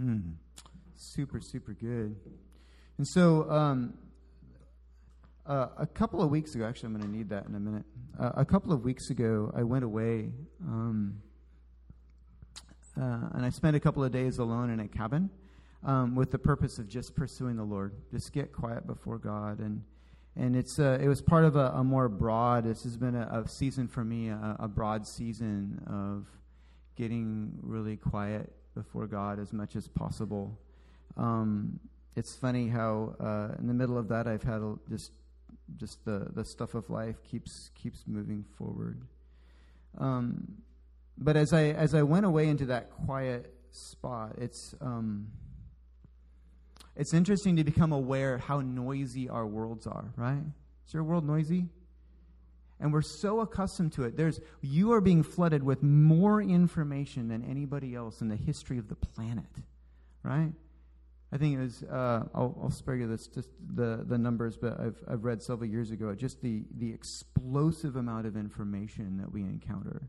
Mm, super, super good. And so, um, uh, a couple of weeks ago, actually, I'm going to need that in a minute. Uh, a couple of weeks ago, I went away um, uh, and I spent a couple of days alone in a cabin um, with the purpose of just pursuing the Lord, just get quiet before God. And, and it's, uh, it was part of a, a, more broad, this has been a, a season for me, a, a broad season of getting really quiet before God as much as possible. Um, it's funny how uh, in the middle of that I've had a, just just the the stuff of life keeps keeps moving forward. Um, but as I as I went away into that quiet spot, it's um, it's interesting to become aware how noisy our worlds are. Right? Is your world noisy? And we're so accustomed to it. There's you are being flooded with more information than anybody else in the history of the planet right? I think it was uh, I'll, I'll, spare you this just the, the numbers but I've, I've read several years ago just the, the explosive amount of information that we encounter.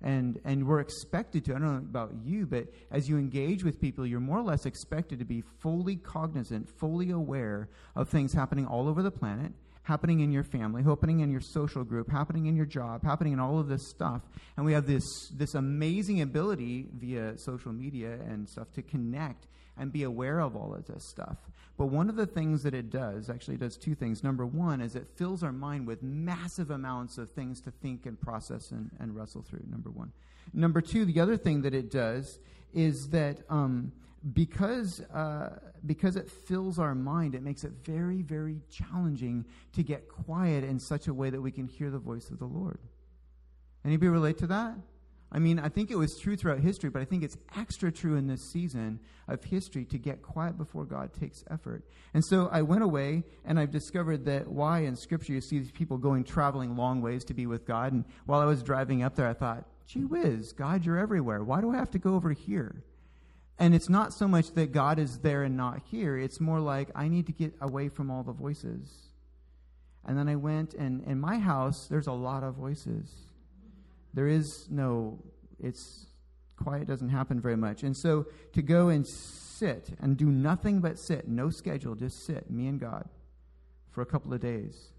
And and we're expected to i don't know about you but as you engage with people you're more or less expected to be fully cognizant fully aware of things happening all over the planet happening in your family, happening in your social group, happening in your job, happening in all of this stuff. And we have this, this amazing ability via social media and stuff to connect and be aware of all of this stuff. But one of the things that it does, actually, it does two things. Number one is it fills our mind with massive amounts of things to think and process and, and wrestle through, number one. Number two, the other thing that it does is that um, because, uh, because it fills our mind, it makes it very, very challenging to get quiet in such a way that we can hear the voice of the Lord. Anybody relate to that? I mean, I think it was true throughout history, but I think it's extra true in this season of history to get quiet before God takes effort. And so I went away and I've discovered that why in Scripture you see these people going traveling long ways to be with God. And while I was driving up there, I thought, gee whiz, God, you're everywhere. Why do I have to go over here? And it's not so much that God is there and not here. It's more like I need to get away from all the voices. And then I went, and in my house, there's a lot of voices. There is no, it's quiet doesn't happen very much. And so to go and sit and do nothing but sit, no schedule, just sit, me and God, for a couple of days,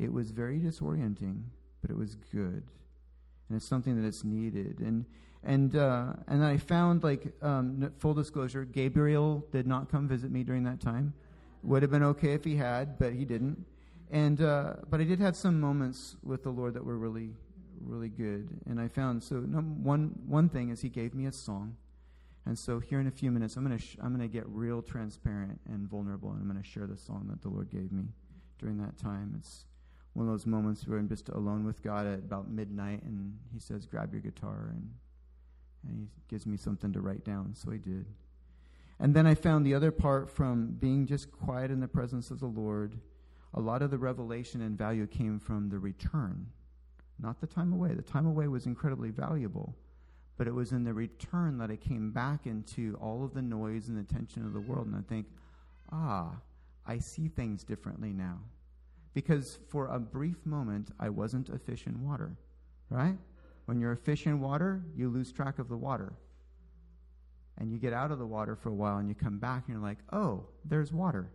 it was very disorienting, but it was good. And it's something that is needed. And and uh, and I found like um, full disclosure, Gabriel did not come visit me during that time. Would have been okay if he had, but he didn't. And uh, but I did have some moments with the Lord that were really really good. And I found so one one thing is He gave me a song. And so here in a few minutes, I'm gonna sh- I'm gonna get real transparent and vulnerable, and I'm gonna share the song that the Lord gave me during that time. It's one of those moments where I'm just alone with God at about midnight, and He says, "Grab your guitar and." And he gives me something to write down, so I did. And then I found the other part from being just quiet in the presence of the Lord. A lot of the revelation and value came from the return, not the time away. The time away was incredibly valuable, but it was in the return that I came back into all of the noise and the tension of the world. And I think, ah, I see things differently now. Because for a brief moment, I wasn't a fish in water, right? When you're a fish in water, you lose track of the water. And you get out of the water for a while and you come back and you're like, oh, there's water.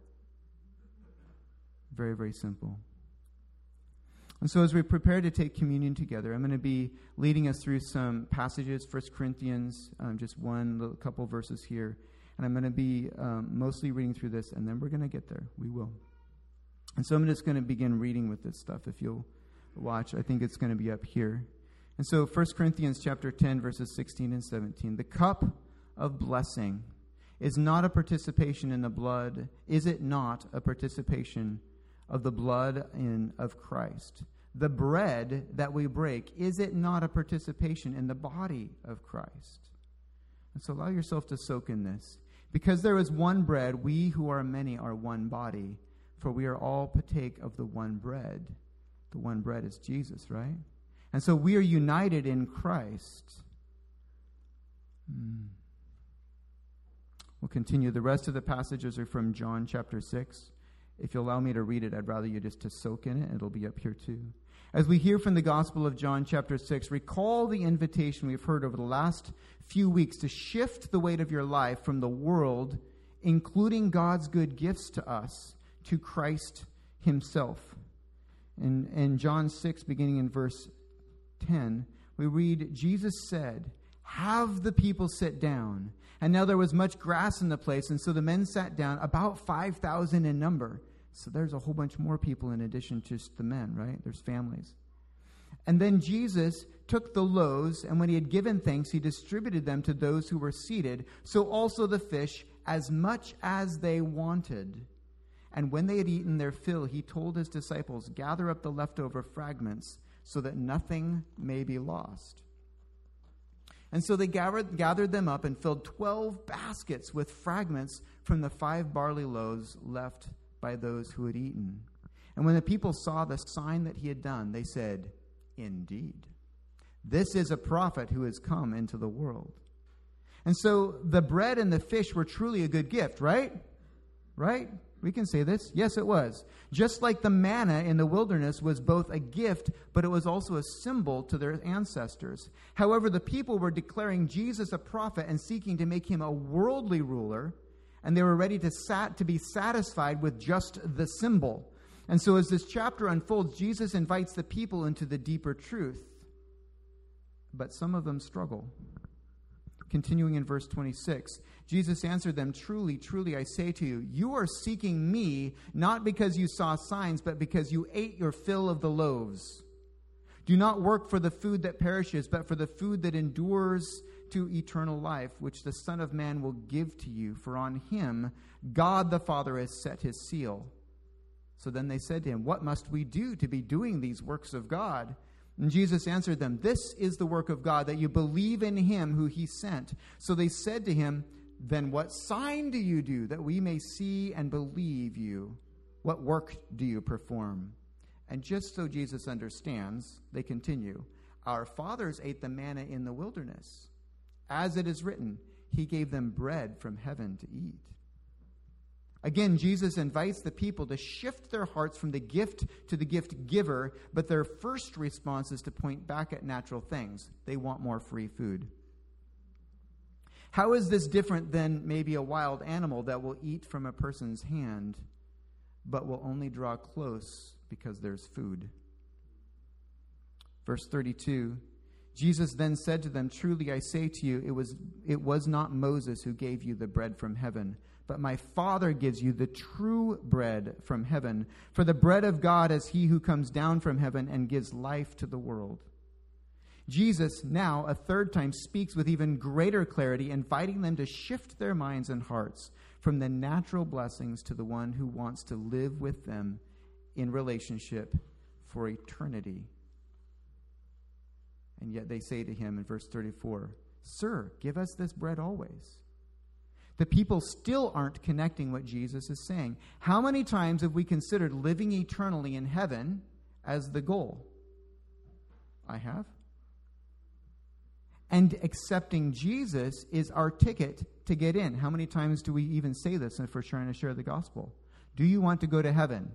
Very, very simple. And so, as we prepare to take communion together, I'm going to be leading us through some passages, 1 Corinthians, um, just one little couple verses here. And I'm going to be um, mostly reading through this, and then we're going to get there. We will. And so, I'm just going to begin reading with this stuff. If you'll watch, I think it's going to be up here. And so 1 Corinthians chapter 10 verses 16 and 17, the cup of blessing is not a participation in the blood, is it not a participation of the blood in of Christ? The bread that we break, is it not a participation in the body of Christ? And so allow yourself to soak in this. Because there is one bread, we who are many are one body, for we are all partake of the one bread. The one bread is Jesus, right? And so we are united in Christ. Hmm. We'll continue. The rest of the passages are from John chapter 6. If you allow me to read it, I'd rather you just to soak in it. It'll be up here too. As we hear from the Gospel of John, chapter 6, recall the invitation we've heard over the last few weeks to shift the weight of your life from the world, including God's good gifts to us, to Christ Himself. In, in John 6, beginning in verse 10, we read, Jesus said, Have the people sit down. And now there was much grass in the place, and so the men sat down, about 5,000 in number. So there's a whole bunch more people in addition to just the men, right? There's families. And then Jesus took the loaves, and when he had given thanks, he distributed them to those who were seated, so also the fish, as much as they wanted. And when they had eaten their fill, he told his disciples, Gather up the leftover fragments, so that nothing may be lost. And so they gathered, gathered them up and filled 12 baskets with fragments from the five barley loaves left by those who had eaten. And when the people saw the sign that he had done, they said, Indeed, this is a prophet who has come into the world. And so the bread and the fish were truly a good gift, right? Right? We can say this. Yes, it was. Just like the manna in the wilderness was both a gift, but it was also a symbol to their ancestors. However, the people were declaring Jesus a prophet and seeking to make him a worldly ruler, and they were ready to, sat, to be satisfied with just the symbol. And so, as this chapter unfolds, Jesus invites the people into the deeper truth. But some of them struggle. Continuing in verse 26, Jesus answered them, Truly, truly, I say to you, you are seeking me not because you saw signs, but because you ate your fill of the loaves. Do not work for the food that perishes, but for the food that endures to eternal life, which the Son of Man will give to you, for on him God the Father has set his seal. So then they said to him, What must we do to be doing these works of God? And Jesus answered them, This is the work of God, that you believe in him who he sent. So they said to him, Then what sign do you do that we may see and believe you? What work do you perform? And just so Jesus understands, they continue, Our fathers ate the manna in the wilderness. As it is written, He gave them bread from heaven to eat. Again, Jesus invites the people to shift their hearts from the gift to the gift giver, but their first response is to point back at natural things. They want more free food. How is this different than maybe a wild animal that will eat from a person's hand, but will only draw close because there's food? Verse 32 Jesus then said to them, Truly I say to you, it was, it was not Moses who gave you the bread from heaven but my Father gives you the true bread from heaven. For the bread of God is he who comes down from heaven and gives life to the world. Jesus now, a third time, speaks with even greater clarity, inviting them to shift their minds and hearts from the natural blessings to the one who wants to live with them in relationship for eternity. And yet they say to him in verse 34 Sir, give us this bread always. The people still aren't connecting what Jesus is saying. How many times have we considered living eternally in heaven as the goal? I have. And accepting Jesus is our ticket to get in. How many times do we even say this if we're trying to share the gospel? Do you want to go to heaven?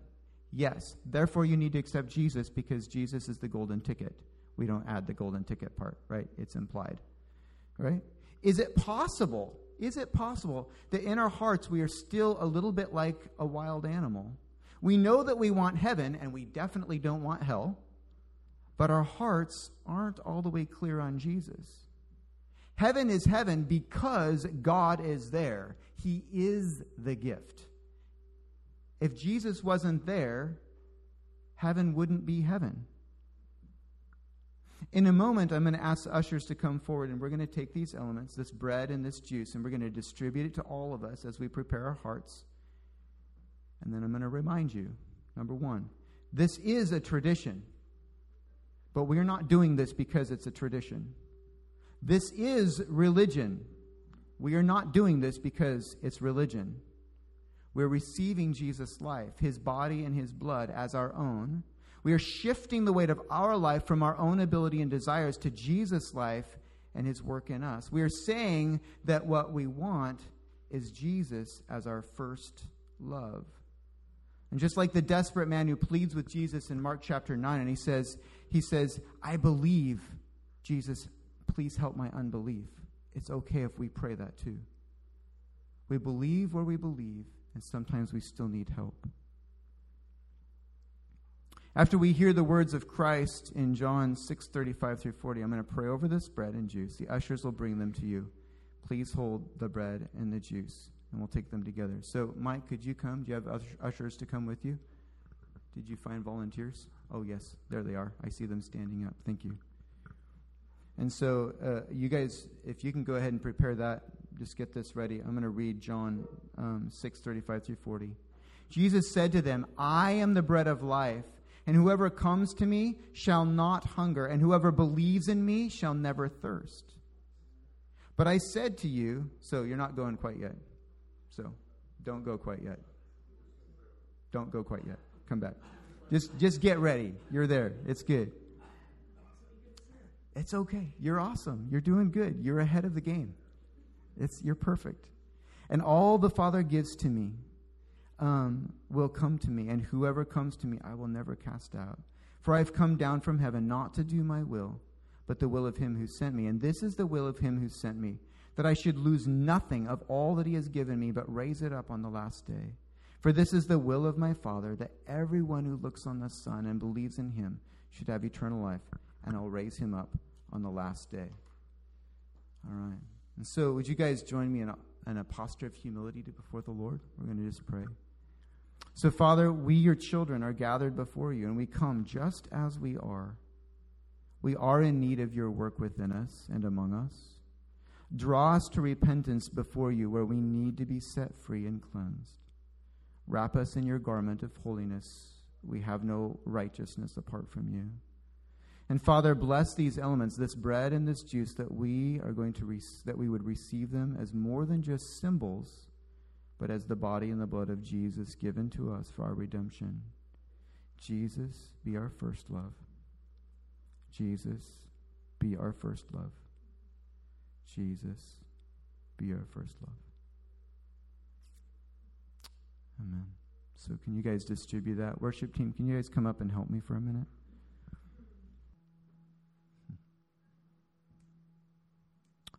Yes. Therefore, you need to accept Jesus because Jesus is the golden ticket. We don't add the golden ticket part, right? It's implied, right? Is it possible is it possible that in our hearts we are still a little bit like a wild animal? We know that we want heaven and we definitely don't want hell, but our hearts aren't all the way clear on Jesus. Heaven is heaven because God is there. He is the gift. If Jesus wasn't there, heaven wouldn't be heaven. In a moment, I'm going to ask the ushers to come forward, and we're going to take these elements, this bread and this juice, and we're going to distribute it to all of us as we prepare our hearts. And then I'm going to remind you number one, this is a tradition, but we are not doing this because it's a tradition. This is religion. We are not doing this because it's religion. We're receiving Jesus' life, his body and his blood, as our own we are shifting the weight of our life from our own ability and desires to Jesus' life and his work in us. We are saying that what we want is Jesus as our first love. And just like the desperate man who pleads with Jesus in Mark chapter 9, and he says, he says, I believe, Jesus, please help my unbelief. It's okay if we pray that too. We believe where we believe, and sometimes we still need help. After we hear the words of Christ in John 6:35 through 40, I'm going to pray over this bread and juice. The ushers will bring them to you. Please hold the bread and the juice, and we'll take them together. So, Mike, could you come? Do you have ushers to come with you? Did you find volunteers? Oh, yes, there they are. I see them standing up. Thank you. And so, uh, you guys, if you can go ahead and prepare that, just get this ready. I'm going to read John um, 6 35 through 40. Jesus said to them, I am the bread of life. And whoever comes to me shall not hunger, and whoever believes in me shall never thirst. But I said to you, so you're not going quite yet. So don't go quite yet. Don't go quite yet. Come back. Just just get ready. You're there. It's good. It's okay. You're awesome. You're doing good. You're ahead of the game. It's you're perfect. And all the Father gives to me um, will come to me, and whoever comes to me, I will never cast out. For I have come down from heaven not to do my will, but the will of him who sent me. And this is the will of him who sent me, that I should lose nothing of all that he has given me, but raise it up on the last day. For this is the will of my Father, that everyone who looks on the Son and believes in him should have eternal life, and I'll raise him up on the last day. All right. And so, would you guys join me in a, in a posture of humility before the Lord? We're going to just pray. So, Father, we, your children, are gathered before you, and we come just as we are. We are in need of your work within us and among us. Draw us to repentance before you where we need to be set free and cleansed. Wrap us in your garment of holiness. We have no righteousness apart from you. And Father, bless these elements, this bread and this juice, that we are going to re- that we would receive them as more than just symbols but as the body and the blood of Jesus given to us for our redemption. Jesus, be our first love. Jesus, be our first love. Jesus, be our first love. Amen. So, can you guys distribute that? Worship team, can you guys come up and help me for a minute?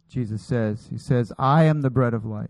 Jesus says, He says, I am the bread of life.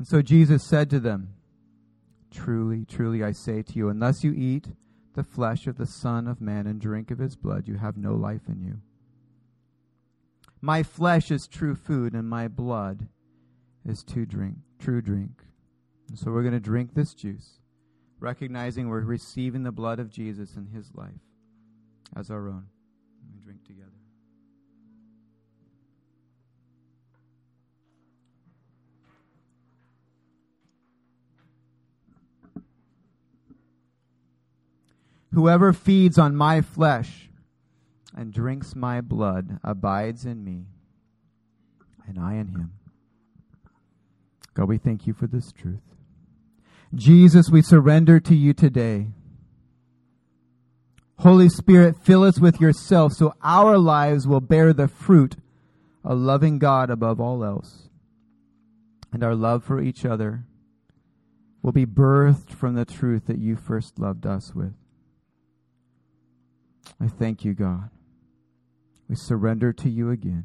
And so Jesus said to them, Truly, truly, I say to you, unless you eat the flesh of the Son of Man and drink of his blood, you have no life in you. My flesh is true food, and my blood is true drink. True drink. And so we're going to drink this juice, recognizing we're receiving the blood of Jesus in his life as our own. We drink together. Whoever feeds on my flesh and drinks my blood abides in me, and I in him. God, we thank you for this truth. Jesus, we surrender to you today. Holy Spirit, fill us with yourself so our lives will bear the fruit of loving God above all else. And our love for each other will be birthed from the truth that you first loved us with. I thank you, God. We surrender to you again.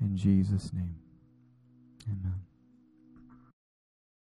In Jesus' name, amen.